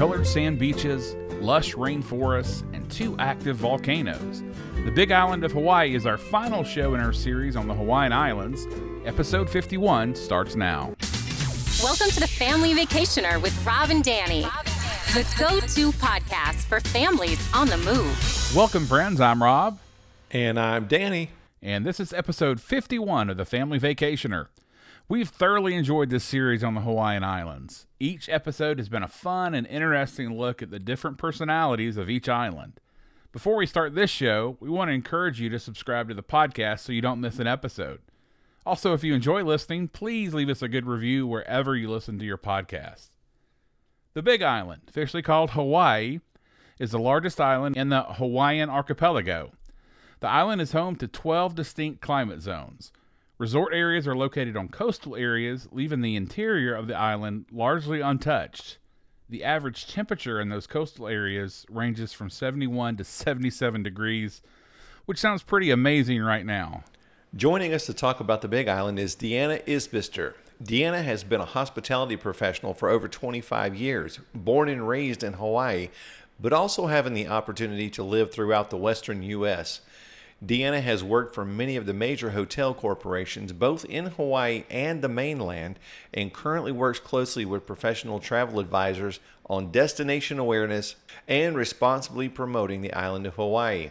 colored sand beaches, lush rainforests, and two active volcanoes. The Big Island of Hawaii is our final show in our series on the Hawaiian Islands. Episode 51 starts now. Welcome to the Family Vacationer with Rob and Danny, the go to podcast for families on the move. Welcome, friends. I'm Rob. And I'm Danny. And this is episode 51 of the Family Vacationer. We've thoroughly enjoyed this series on the Hawaiian Islands. Each episode has been a fun and interesting look at the different personalities of each island. Before we start this show, we want to encourage you to subscribe to the podcast so you don't miss an episode. Also, if you enjoy listening, please leave us a good review wherever you listen to your podcast. The Big Island, officially called Hawaii, is the largest island in the Hawaiian archipelago. The island is home to 12 distinct climate zones. Resort areas are located on coastal areas, leaving the interior of the island largely untouched. The average temperature in those coastal areas ranges from 71 to 77 degrees, which sounds pretty amazing right now. Joining us to talk about the Big Island is Deanna Isbister. Deanna has been a hospitality professional for over 25 years, born and raised in Hawaii, but also having the opportunity to live throughout the western U.S. Deanna has worked for many of the major hotel corporations, both in Hawaii and the mainland, and currently works closely with professional travel advisors on destination awareness and responsibly promoting the island of Hawaii.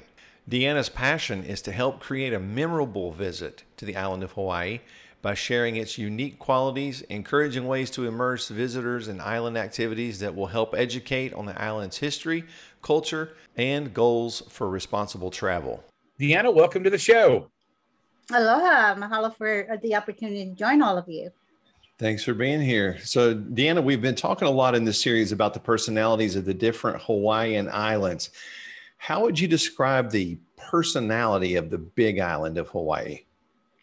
Deanna's passion is to help create a memorable visit to the island of Hawaii by sharing its unique qualities, encouraging ways to immerse visitors in island activities that will help educate on the island's history, culture, and goals for responsible travel. Deanna, welcome to the show. Aloha. Mahalo for uh, the opportunity to join all of you. Thanks for being here. So, Deanna, we've been talking a lot in this series about the personalities of the different Hawaiian islands. How would you describe the personality of the big island of Hawaii?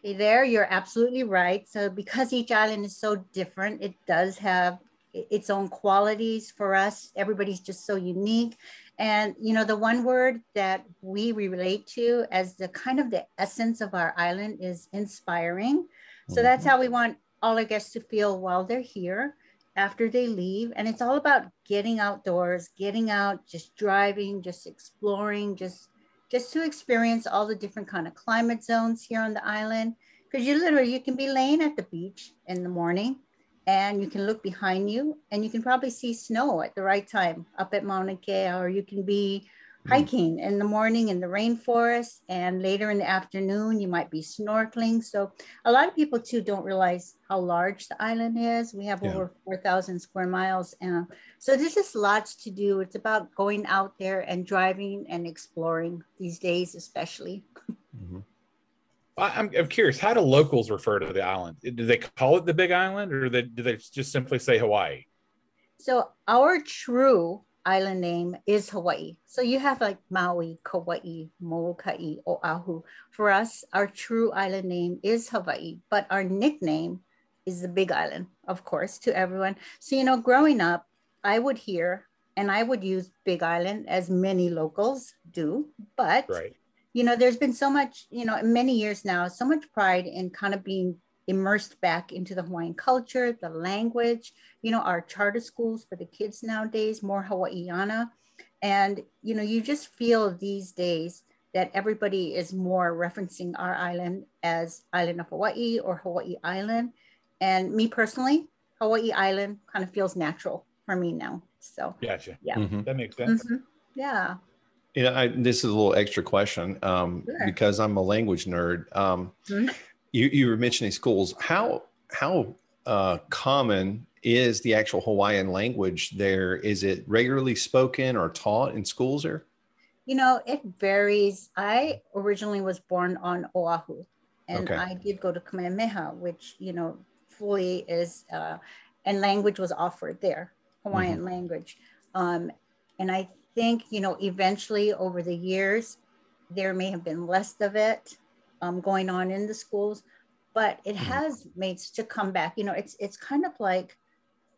Hey there, you're absolutely right. So, because each island is so different, it does have its own qualities for us. Everybody's just so unique. And you know, the one word that we relate to as the kind of the essence of our island is inspiring. So mm-hmm. that's how we want all our guests to feel while they're here after they leave. And it's all about getting outdoors, getting out, just driving, just exploring, just just to experience all the different kind of climate zones here on the island. Because you literally you can be laying at the beach in the morning and you can look behind you and you can probably see snow at the right time up at Mauna Kea, or you can be hmm. hiking in the morning in the rainforest and later in the afternoon you might be snorkeling so a lot of people too don't realize how large the island is we have yeah. over 4000 square miles and so there's just lots to do it's about going out there and driving and exploring these days especially. I'm, I'm curious, how do locals refer to the island? Do they call it the Big Island, or do they, do they just simply say Hawaii? So our true island name is Hawaii. So you have like Maui, Kauai, Molokai, Oahu. For us, our true island name is Hawaii, but our nickname is the Big Island, of course, to everyone. So you know, growing up, I would hear and I would use Big Island as many locals do, but right you know, there's been so much, you know, many years now, so much pride in kind of being immersed back into the Hawaiian culture, the language, you know, our charter schools for the kids nowadays, more Hawaiiana. And, you know, you just feel these days that everybody is more referencing our island as Island of Hawaii or Hawaii Island. And me personally, Hawaii Island kind of feels natural for me now. So, gotcha. Yeah. Mm-hmm. That makes sense. Mm-hmm. Yeah. You know, I, this is a little extra question um, sure. because I'm a language nerd. Um, mm-hmm. you, you were mentioning schools. How how uh, common is the actual Hawaiian language there? Is it regularly spoken or taught in schools there? You know, it varies. I originally was born on Oahu, and okay. I did go to Kamehameha, which you know fully is, uh, and language was offered there, Hawaiian mm-hmm. language. Um, and I think, you know, eventually over the years, there may have been less of it um, going on in the schools, but it mm-hmm. has made such a comeback. You know, it's it's kind of like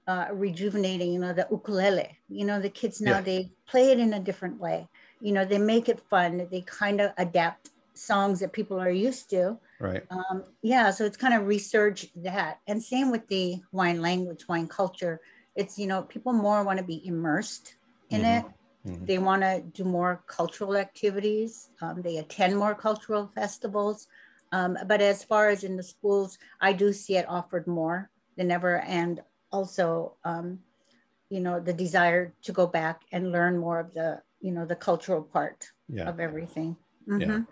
uh, rejuvenating. You know, the ukulele. You know, the kids now yeah. they play it in a different way. You know, they make it fun. They kind of adapt songs that people are used to. Right. Um, yeah, so it's kind of research that, and same with the Hawaiian language, Hawaiian culture it's you know people more want to be immersed in Mhm. it Mhm. they want to do more cultural activities um, they attend more cultural festivals um, but as far as in the schools i do see it offered more than ever and also um, you know the desire to go back and learn more of the you know the cultural part Yeah. of everything Yeah. Mhm.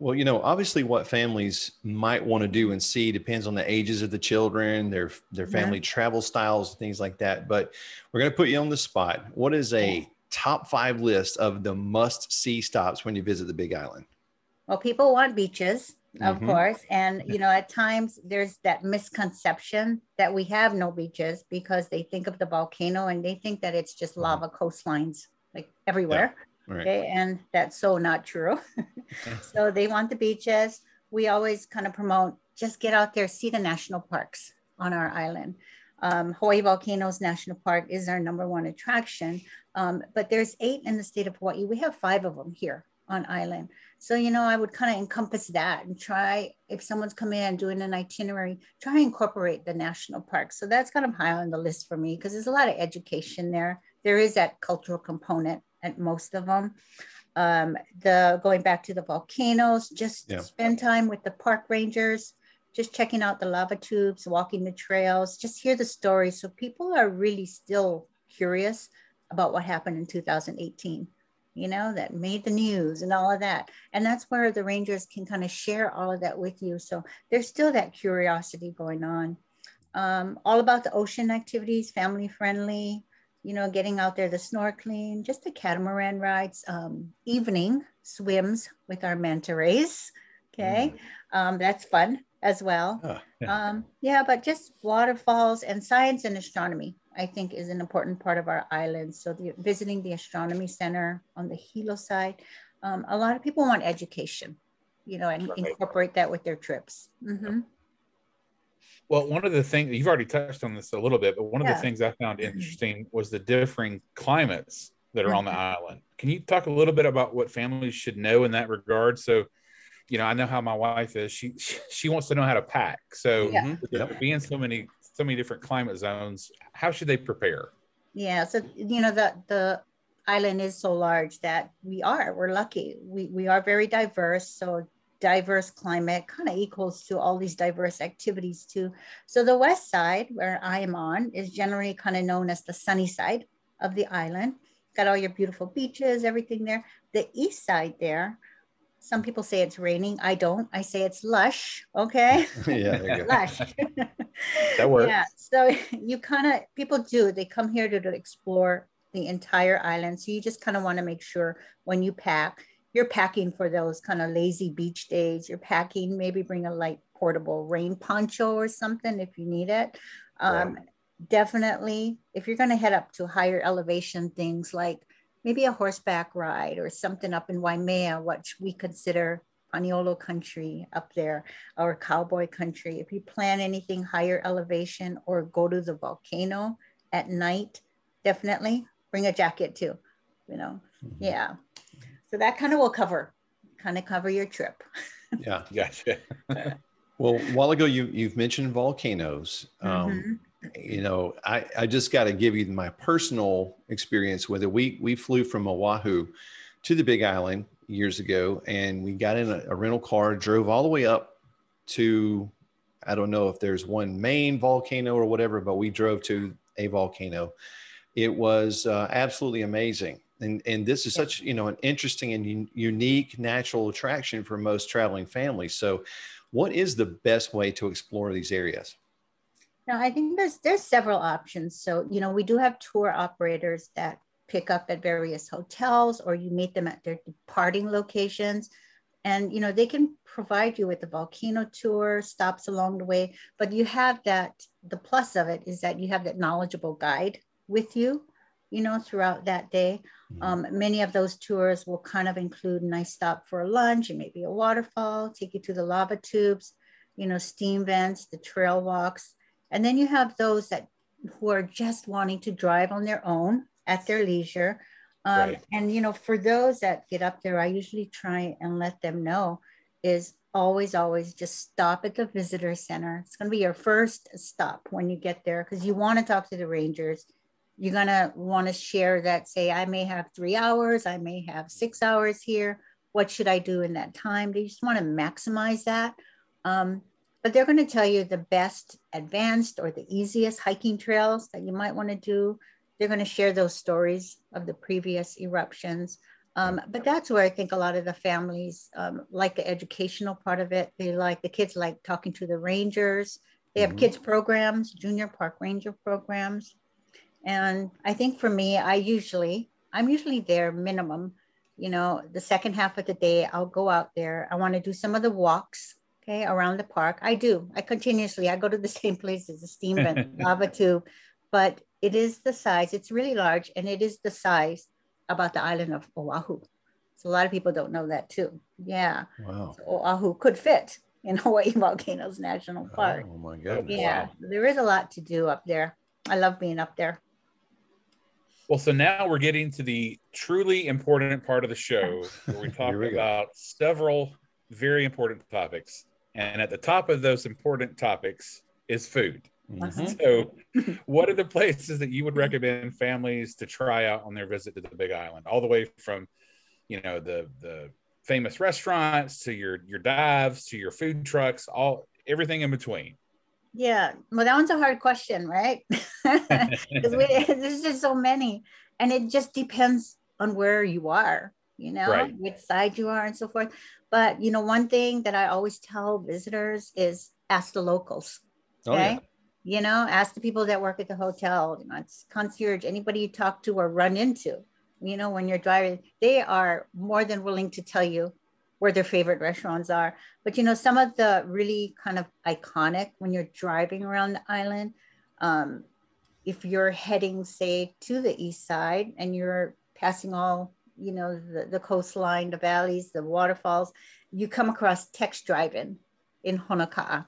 Well, you know, obviously, what families might want to do and see depends on the ages of the children, their their Yeah. family travel styles, things like that. But we're going to put you on the spot. What is a top five list of the must see stops when you visit the Big Island? Well, people want beaches, of Mhm. course. And, you know, at times there's that misconception that we have no beaches because they think of the volcano and they think that it's just lava coastlines like everywhere. Right. Okay. And that's so not true. so they want the beaches. We always kind of promote just get out there, see the national parks on our island. Um, Hawaii Volcanoes National Park is our number one attraction, um, but there's eight in the state of Hawaii. We have five of them here on island. So, you know, I would kind of encompass that and try, if someone's coming in doing an itinerary, try and incorporate the national park. So that's kind of high on the list for me because there's a lot of education there. There is that cultural component at most of them. Um, the going back to the volcanoes, just Yeah. spend time with the park rangers, just checking out the lava tubes, walking the trails, just hear the stories. So people are really still curious about what happened in 2018 you know, that made the news and all of that. And that's where the Rangers can kind of share all of that with you. So there's still that curiosity going on. Um, all about the ocean activities, family friendly, you know, getting out there, the snorkeling, just the catamaran rides, um, evening swims with our manta rays. Okay. Um, that's fun as well. Ah, Um, yeah, but just waterfalls and science and astronomy, I think, is an important part of our island. So, the, visiting the astronomy center on the Hilo side, um, a lot of people want education, you know, and Right. incorporate that with their trips. hmm Well, one of the things you've already touched on this a little bit, but one of Yeah. the things I found interesting was the differing climates that are on the Mhm. island. Can you talk a little bit about what families should know in that regard? So, you know, I know how my wife is. She she wants to know how to pack. So, Yeah. Mhm. Yep. being so many so many different climate zones, how should they prepare? Yeah. So, you know, the, the island is so large that we are, we're lucky. We, we are very diverse. So, diverse climate kind of equals to all these diverse activities too. So, the west side, where I am on, is generally kind of known as the sunny side of the island. Got all your beautiful beaches, everything there. The east side there, some people say it's raining. I don't. I say it's lush. Okay yeah, there you go. lush. That works. Yeah. So you kind of people do. They come here to, to explore the entire island. So you just kind of want to make sure when you pack, you're packing for those kind of lazy beach days. You're packing. Maybe bring a light portable rain poncho or something if you need it. Um, Definitely, if you're going to head up to higher elevation things like maybe a horseback ride or something up in Waimea, which we consider Paniolo country up there or cowboy country. If you plan anything higher elevation or go to the volcano at night, definitely bring a jacket too. You know, Mm-hmm. yeah. So that kind of will cover, kind of cover your trip. Yeah. Gotcha. Well, a while ago, you you've mentioned volcanoes. Um, Mhm. You know, I, I just got to give you my personal experience with it. We we flew from Oahu to the Big Island years ago, and we got in a, a rental car, drove all the way up to I don't know if there's one main volcano or whatever, but we drove to a volcano. It was uh, absolutely amazing. And, and this is such you know an interesting and un- unique natural attraction for most traveling families. So, what is the best way to explore these areas? Now, I think there's there's several options. So, you know, we do have tour operators that pick up at various hotels or you meet them at their departing locations. And, you know, they can provide you with a volcano tour, stops along the way, but you have that, the plus of it is that you have that knowledgeable guide with you, you know, throughout that day. Um, many of those tours will kind of include a nice stop for lunch and maybe a waterfall, take you to the lava tubes, you know, steam vents, the trail walks. And then you have those that who are just wanting to drive on their own at their leisure. Um, Right. And, you know, for those that get up there, I usually try and let them know is always, always just stop at the visitor center. It's going to be your first stop when you get there because you want to talk to the rangers. You're going to want to share that, say, I may have three hours, I may have six hours here. What should I do in that time? Do you just want to maximize that? Um, but they're going to tell you the best advanced or the easiest hiking trails that you might want to do. They're going to share those stories of the previous eruptions. Um, but that's where I think a lot of the families um, like the educational part of it. They like the kids like talking to the rangers. They have mm-hmm. kids programs, junior park ranger programs. And I think for me, I usually, I'm usually there minimum, you know, the second half of the day, I'll go out there. I want to do some of the walks, okay, around the park. I do. I continuously, I go to the same places, the steam vent, lava tube, but it is the size, it's really large, and it is the size about the island of Oahu. So a lot of people don't know that too. Yeah. Wow. So Oahu could fit in Hawaii Volcanoes National Park. Oh my goodness. Yeah. Wow. There is a lot to do up there. I love being up there. Well, so now we're getting to the truly important part of the show where we talk we about several very important topics. And at the top of those important topics is food. Mm-hmm. So, what are the places that you would recommend families to try out on their visit to the Big Island? All the way from, you know, the the famous restaurants to your your dives to your food trucks, all everything in between. Yeah, well, that one's a hard question, right? Because there's just so many, and it just depends on where you are, you know, right. which side you are, and so forth. But you know, one thing that I always tell visitors is ask the locals. Okay. Oh, yeah you know ask the people that work at the hotel you know it's concierge anybody you talk to or run into you know when you're driving they are more than willing to tell you where their favorite restaurants are but you know some of the really kind of iconic when you're driving around the island um, if you're heading say to the east side and you're passing all you know the, the coastline the valleys the waterfalls you come across tex drive-in in honoka'a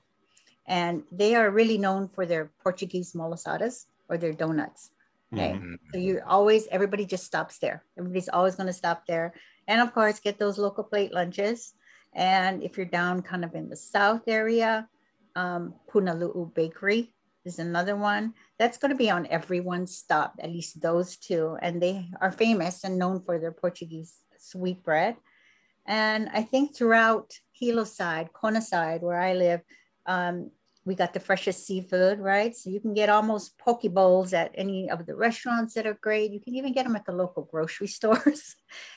and they are really known for their Portuguese malasadas or their donuts. Okay, mm-hmm. so you're always everybody just stops there. Everybody's always going to stop there, and of course get those local plate lunches. And if you're down kind of in the south area, um, Punalu'u Bakery is another one that's going to be on everyone's stop. At least those two, and they are famous and known for their Portuguese sweet bread. And I think throughout Hilo side, Kona side, where I live, um, we got the freshest seafood, right? So you can get almost poke bowls at any of the restaurants that are great. You can even get them at the local grocery stores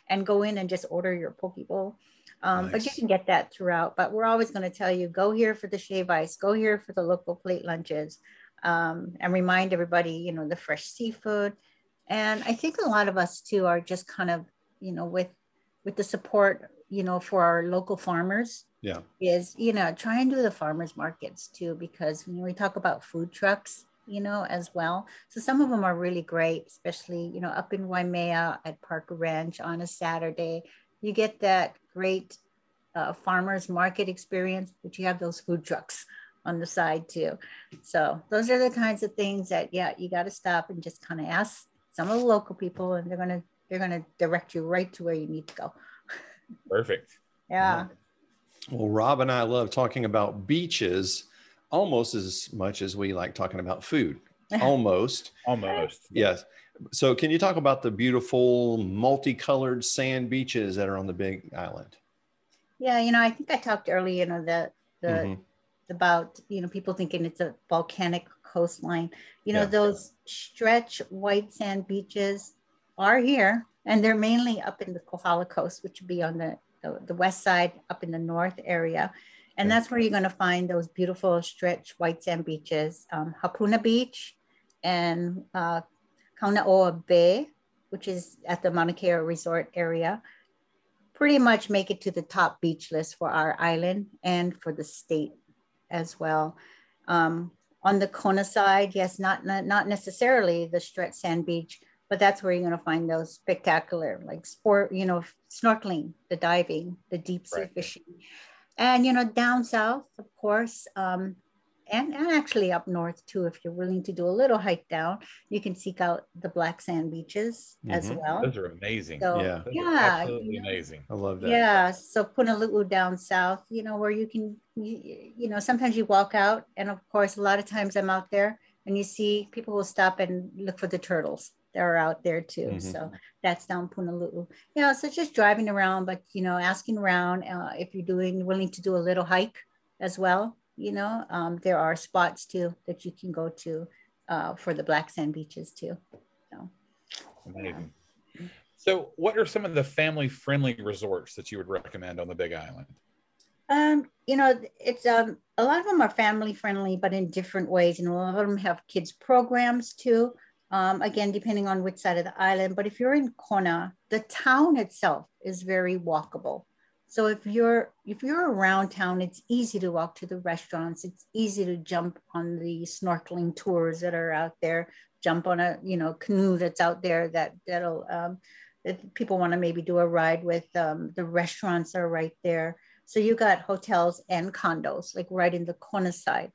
and go in and just order your poke bowl. Um, nice. But you can get that throughout. But we're always going to tell you go here for the shave ice, go here for the local plate lunches, um, and remind everybody, you know, the fresh seafood. And I think a lot of us too are just kind of, you know, with with the support, you know, for our local farmers yeah is you know try and do the farmers markets too because when we talk about food trucks you know as well so some of them are really great especially you know up in waimea at parker ranch on a saturday you get that great uh, farmers market experience but you have those food trucks on the side too so those are the kinds of things that yeah you got to stop and just kind of ask some of the local people and they're going to they're going to direct you right to where you need to go perfect yeah. Well, Rob and I love talking about beaches almost as much as we like talking about food. Almost. almost. Yes. So, can you talk about the beautiful multicolored sand beaches that are on the Big Island? Yeah, you know, I think I talked earlier, you know, the the mm-hmm. about you know people thinking it's a volcanic coastline. You know, yeah. those stretch white sand beaches are here, and they're mainly up in the Kohala Coast, which would be on the the, the west side up in the north area. And that's where you're going to find those beautiful stretch white sand beaches, um, Hapuna Beach and uh, Kaunaoa Bay, which is at the Mauna Kea Resort area. Pretty much make it to the top beach list for our island and for the state as well. Um, on the Kona side, yes, not, not, not necessarily the stretch sand beach, but that's where you're going to find those spectacular like sport you know snorkeling the diving the deep sea right. fishing and you know down south of course um, and, and actually up north too. If you're willing to do a little hike down, you can seek out the black sand beaches as Mhm. well. Those are amazing. So, Yeah. Yeah, absolutely you know, amazing. I love that. yeah. So Punaluu down south, you know, where you can, you, you know, sometimes you walk out, and of course, a lot of times I'm out there, and you see people will stop and look for the turtles. They're out there too. Mhm. So that's down Punaluu. Yeah. So just driving around, but you know, asking around uh, if you're doing willing to do a little hike as well. You know, um, there are spots too that you can go to uh, for the black sand beaches too. So. Amazing. So, what are some of the family friendly resorts that you would recommend on the Big Island? Um, you know, it's um a lot of them are family friendly, but in different ways. And a lot of them have kids programs too. Um, again, depending on which side of the island. But if you're in Kona, the town itself is very walkable. So if you're if you're around town, it's easy to walk to the restaurants. It's easy to jump on the snorkeling tours that are out there. Jump on a you know canoe that's out there that that'll um, that people want to maybe do a ride with. Um, the restaurants are right there. So you got hotels and condos, like right in the Kona side.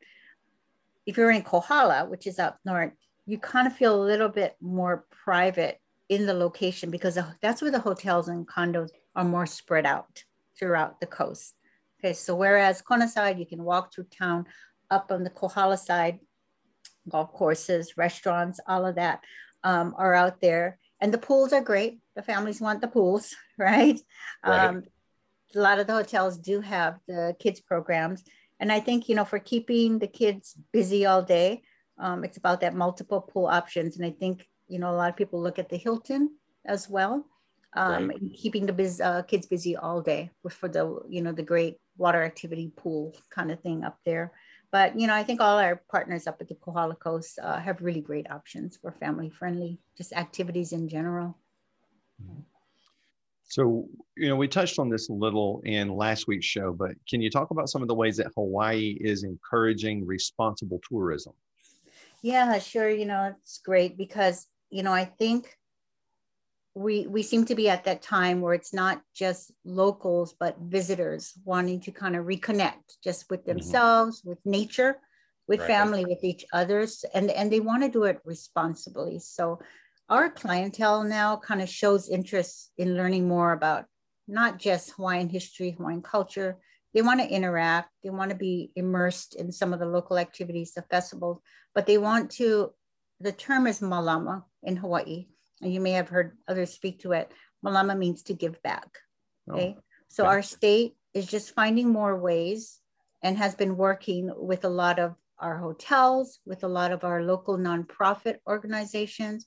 If you're in Kohala, which is up north, you kind of feel a little bit more private in the location because that's where the hotels and condos are more spread out throughout the coast. Okay, so whereas Kona side, you can walk through town, up on the Kohala side, golf courses, restaurants, all of that um, are out there. And the pools are great. The families want the pools, right? Right. Um, a lot of the hotels do have the kids programs and i think you know for keeping the kids busy all day um, it's about that multiple pool options and i think you know a lot of people look at the hilton as well um, Right. and keeping the biz, uh, kids busy all day with- for the you know the great water activity pool kind of thing up there but you know i think all our partners up at the kohala coast uh, have really great options for family friendly just activities in general So, you know, we touched on this a little in last week's show, but can you talk about some of the ways that Hawaii is encouraging responsible tourism? Yeah, sure. You know, it's great because, you know, I think we we seem to be at that time where it's not just locals but visitors wanting to kind of reconnect just with mm-hmm. themselves, with nature, with Right. family, with each others, and and they want to do it responsibly. So our clientele now kind of shows interest in learning more about not just Hawaiian history, Hawaiian culture. They want to interact, they want to be immersed in some of the local activities, the festivals, but they want to, the term is malama in Hawaii, you may have heard others speak to it. Malama means to give back. Oh, Okay. so okay. our state is just finding more ways and has been working with a lot of our hotels, with a lot of our local nonprofit organizations,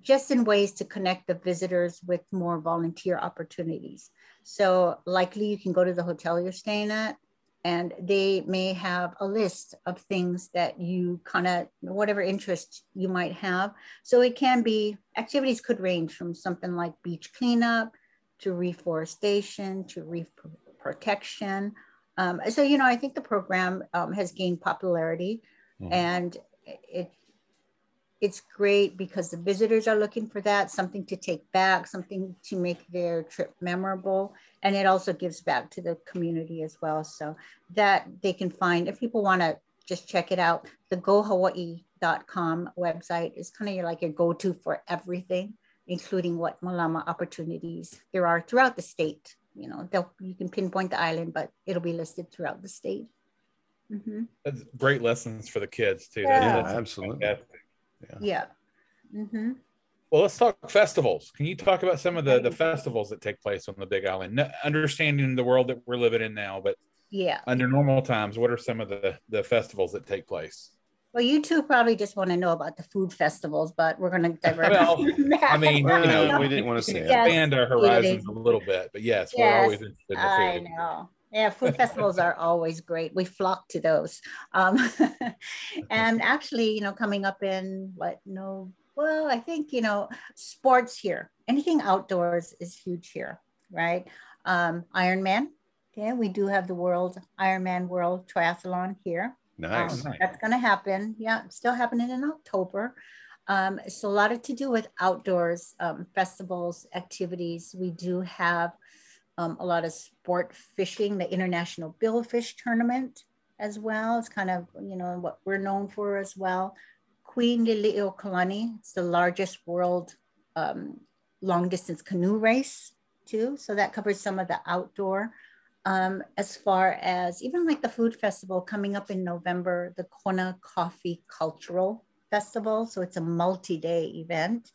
just in ways to connect the visitors with more volunteer opportunities. So likely you can go to the hotel you're staying at and they may have a list of things that you kind of whatever interest you might have. So it can be activities could range from something like beach cleanup to reforestation to reef protection. Um, so you know, I think the program um, has gained popularity, Mhm. and it it's great because the visitors are looking for that something to take back, something to make their trip memorable, and it also gives back to the community as well. So that they can find if people want to just check it out. The GoHawaii.com website is kind of like your go-to for everything, including what Malama opportunities there are throughout the state. You know, they'll, you can pinpoint the island, but it'll be listed throughout the state. Mhm. That's great lessons for the kids too. Yeah. Yeah, That's absolutely. fantastic. Yeah. hmm Well, let's talk festivals. Can you talk about some of the, the festivals that take place on the Big Island? No, understanding the world that we're living in now, but Yeah. under normal times, what are some of the, the festivals that take place? Well, you two probably just want to know about the food festivals, but we're going to divert. Well. I mean, you know, we didn't want to say it. Yes. expand our horizons a little bit, but yes, we're always interested in I the food. know. Yeah, food festivals are always great. We flock to those. Um, and actually, you know, coming up in what, no, well, I think, you know, sports here, anything outdoors is huge here, right? Um, Ironman. Okay, we do have the World Ironman World Triathlon here. Nice. Um, Nice. That's going to happen. Yeah, still happening in October. Um, so a lot of to do with outdoors um, festivals, activities. We do have um, a lot of sport fishing, the International Billfish Tournament as well. It's kind of, you know, what we're known for as well. Queen Liliuokalani, it's the largest world um, long distance canoe race too. So that covers some of the outdoor. Um, as far as even like the food festival coming up in November, the Kona Coffee Cultural Festival. So it's a multi-day event,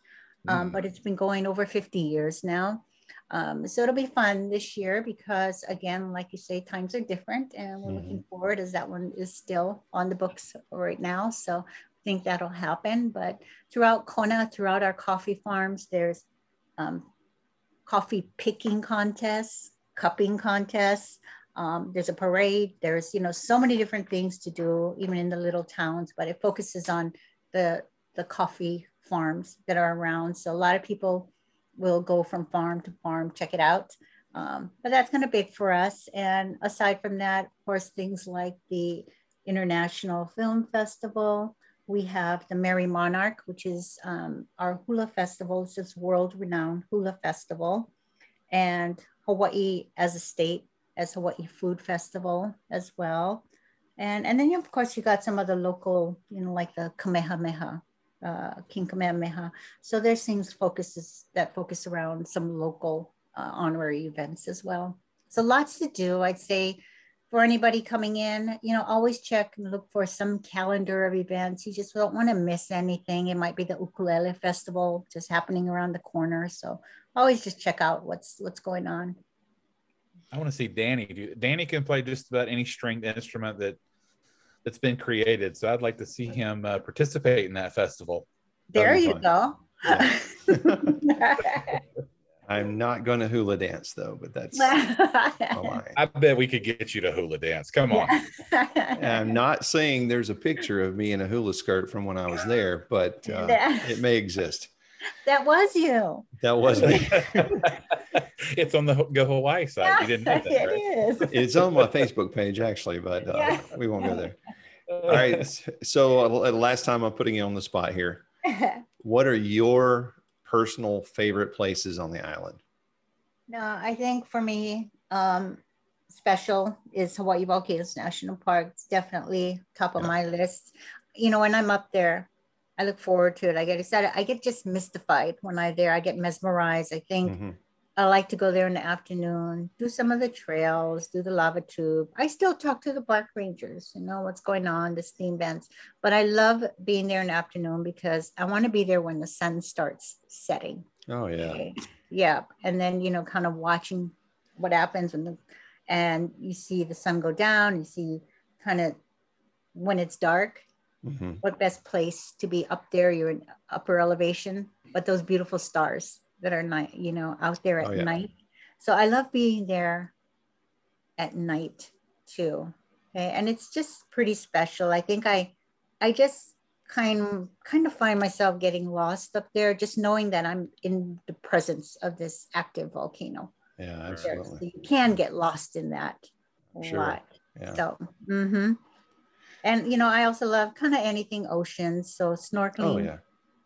um, mm. but it's been going over 50 years now. Um, so it'll be fun this year because again, like you say, times are different and we're mm-hmm. looking forward as that one is still on the books right now. So think that'll happen. But throughout Kona, throughout our coffee farms, there's um, coffee picking contests, cupping contests. Um, there's a parade. There's you know so many different things to do, even in the little towns. But it focuses on the the coffee farms that are around. So a lot of people will go from farm to farm, check it out. Um, but that's kind of big for us. And aside from that, of course, things like the International Film Festival. We have the Merrie Monarch, which is um, our hula festival. It's this world renowned hula festival. And Hawaii as a state, as Hawaii Food Festival as well. And, and then, of course, you got some of the local, you know, like the Kamehameha, uh, King Kamehameha. So there's things focuses that focus around some local uh, honorary events as well. So lots to do. I'd say for anybody coming in, you know, always check and look for some calendar of events. You just don't want to miss anything. It might be the ukulele festival just happening around the corner. So always just check out what's what's going on. I want to see Danny do. Danny can play just about any stringed instrument that that's been created. So I'd like to see him uh, participate in that festival. There you fun. go. Yeah. I'm not going to hula dance though, but that's I bet we could get you to hula dance. Come on. I'm not saying there's a picture of me in a hula skirt from when I was there, but uh, it may exist. That was you. That was me. it's on the Go Hawaii side. You didn't know that, it right? is. It's on my Facebook page actually, but uh, yeah. we won't go there. All right. So uh, last time I'm putting you on the spot here. what are your personal favorite places on the island? No, I think for me, um, special is Hawaii Volcanoes National Park. It's definitely top of yeah. my list. You know, when I'm up there, I look forward to it. I get excited. I get just mystified when I'm there. I get mesmerized. I think mm-hmm. I like to go there in the afternoon, do some of the trails, do the lava tube. I still talk to the Black Rangers, you know what's going on, the steam vents. But I love being there in the afternoon because I want to be there when the sun starts setting. Oh yeah. Okay. Yeah. And then, you know, kind of watching what happens when the and you see the sun go down, you see kind of when it's dark, mm-hmm. what best place to be up there, you're in upper elevation, but those beautiful stars that are night, you know, out there at oh, yeah. night. So I love being there at night too. Okay. And it's just pretty special. I think I I just kind kind of find myself getting lost up there, just knowing that I'm in the presence of this active volcano. Yeah, absolutely. So you can get lost in that sure. lot. Yeah. So mm-hmm. and you know, I also love kind of anything oceans. So snorkeling. Oh yeah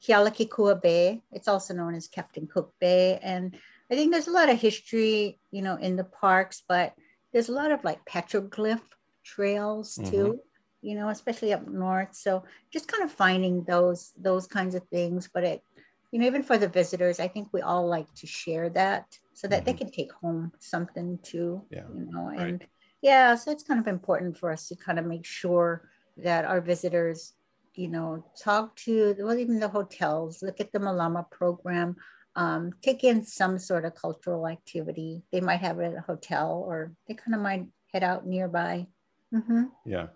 Kealakekua Bay. It's also known as Captain Cook Bay. And I think there's a lot of history, you know, in the parks, but there's a lot of like petroglyph trails mm-hmm. too, mm-hmm. you know, especially up north. So just kind of finding those those kinds of things. But it, you know, even for the visitors, I think we all like to share that so that mm-hmm. they can take home something too. Yeah. You know, and right. yeah, so it's kind of important for us to kind of make sure that our visitors you know, talk to well, even the hotels, look at the Malama program, um, take in some sort of cultural activity. They might have it at a hotel or they kind of might head out nearby. Mm-hmm. Yeah.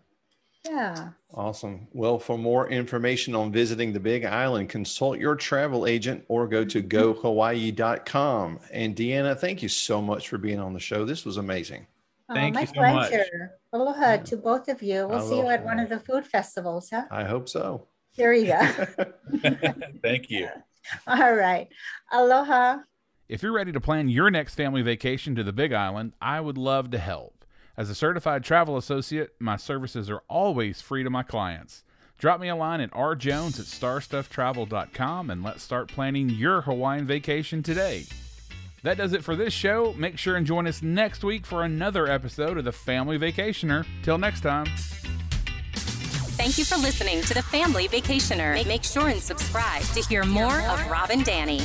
Yeah. Awesome. Well, for more information on visiting the Big Island, consult your travel agent or go to gohawaii.com. And Deanna, thank you so much for being on the show. This was amazing. Oh, Thank oh, you so pleasure. much. Aloha yeah. to both of you. We'll Aloha. see you at one of the food festivals, huh? I hope so. There you go. Thank you. All right. Aloha. If you're ready to plan your next family vacation to the Big Island, I would love to help. As a certified travel associate, my services are always free to my clients. Drop me a line at rjones at starstufftravel.com and let's start planning your Hawaiian vacation today. That does it for this show. Make sure and join us next week for another episode of The Family Vacationer. Till next time. Thank you for listening to The Family Vacationer. Make sure and subscribe to hear more of Rob and Danny.